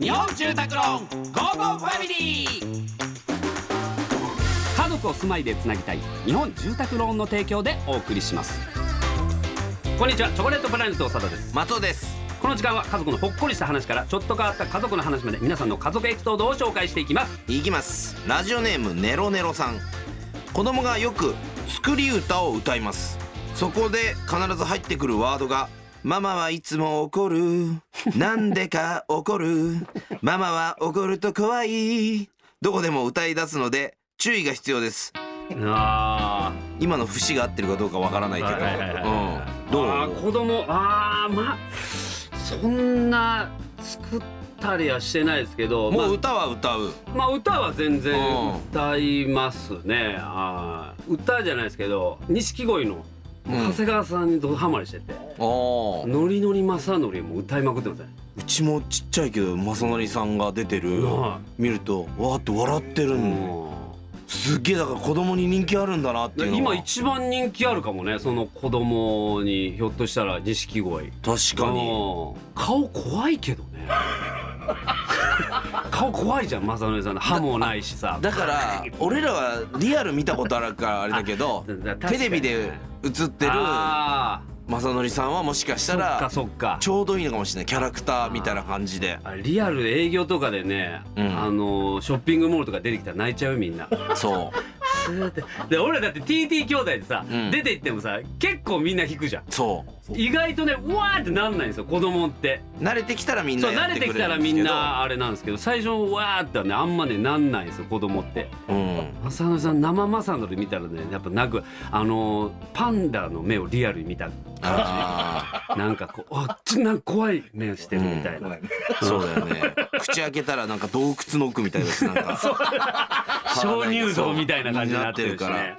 日本住宅ローン Go Go Family。家族を住まいでつなぎたい日本住宅ローンの提供でお送りします。こんにちはチョコレートプラネット長田です。松尾です。この時間は家族のほっこりした話からちょっと変わった家族の話まで皆さんの家族エピソードを紹介していきます。いきます。ラジオネームネロネロさん。子供がよく作り歌を歌います。そこで必ず入ってくるワードがママはいつも怒る。なんでか怒る。ママは怒ると怖い。どこでも歌い出すので注意が必要です。あ今の節が合ってるかどうかわからないけど、うん、どあうー子供あーまあそんな作ったりはしてないですけどもう歌は歌う、まあ、まあ歌は全然うん歌いますねあー歌じゃないですけど錦鯉のうん長谷川さんにドハマりしてて。ノリノリマサノリも歌いまくってますねうちもちっちゃいけど正則さんが出てる。は見るとわーって笑ってるんうすっげえだから子供に人気あるんだなっていう今一番人気あるかもねその子供にひょっとしたら錦鯉。確かに。うん。顔怖いけどね顔怖いじゃん正則さん。の歯もないしさ。だから俺らはリアル見たことあるからあれだけど テレビで映ってるあ正則さんはもしかしーそったらかそっか。ちょうどいいのかもしれない。キャラクターみたいな感じで。あリアルで営業とかでね、うん。あのショッピングモールとか出てきたら泣いちゃうよみんな。そう。で俺らだって TT 兄弟でさ、うん。出て行ってもさ結構みんな引くじゃん。そう意外とねうわーってなんないんですよ子供って。慣れてきたらみんそう慣なやってくれてきたらみんですけど。んなあれなんですけど最初うわーってはねあんまねなんないんですよ子供って。うん。正則さん生正則見たらねやっぱ泣く。あのーパンダの目をリアルに見た。あなんかこうあっちなんか怖い目してるみたいな、ーそうだよね。口開けたらなんか洞窟の奥みたいだしなんか。鍾乳洞みたいな感じになってるしね。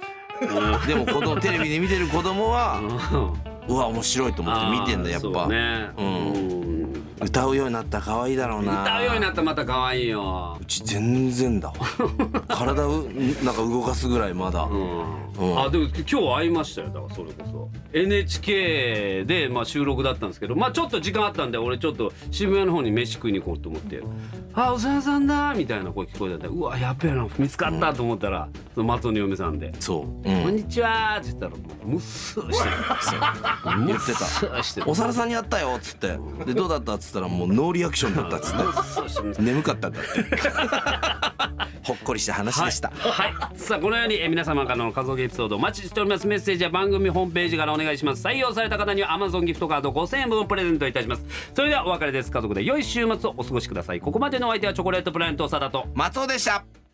でも子供テレビで見てる子供はうんうわ面白いと思って見てんだやっぱ、うねうんうん歌うようになったら可愛いだろうな。歌うようになったらまた可愛いよ。うち全然だわ。体うなんか動かすぐらいまだ、うん。うん。あでも今日会いましたよ。だからそれこそ。NHK でまあ収録だったんですけどまあちょっと時間あったんで俺ちょっと渋谷の方に飯食いに行こうと思って「あお世話さんだ」みたいな声聞こえたんでうわやっべえな見つかったと思ったら、その松尾の嫁さんで。そう、う「こんん、にちは」って言ったらもうむっすーしてる 言ってむっすーしてる。お猿さんに会ったよっつって。でどうだったっつったらもうノーリアクションだったっつむっって眠かったんだって。ほっこりした話でした、はい、はい、さあこのようにえー皆様からの家族エピソードお待ちしております。メッセージは番組ホームページからお願いします。採用された方には Amazon ギフトカード5000円分をプレゼントいたします。それではお別れです。家族で良い週末をお過ごしください。ここまでのお相手はチョコレートプラネット長田と松尾でした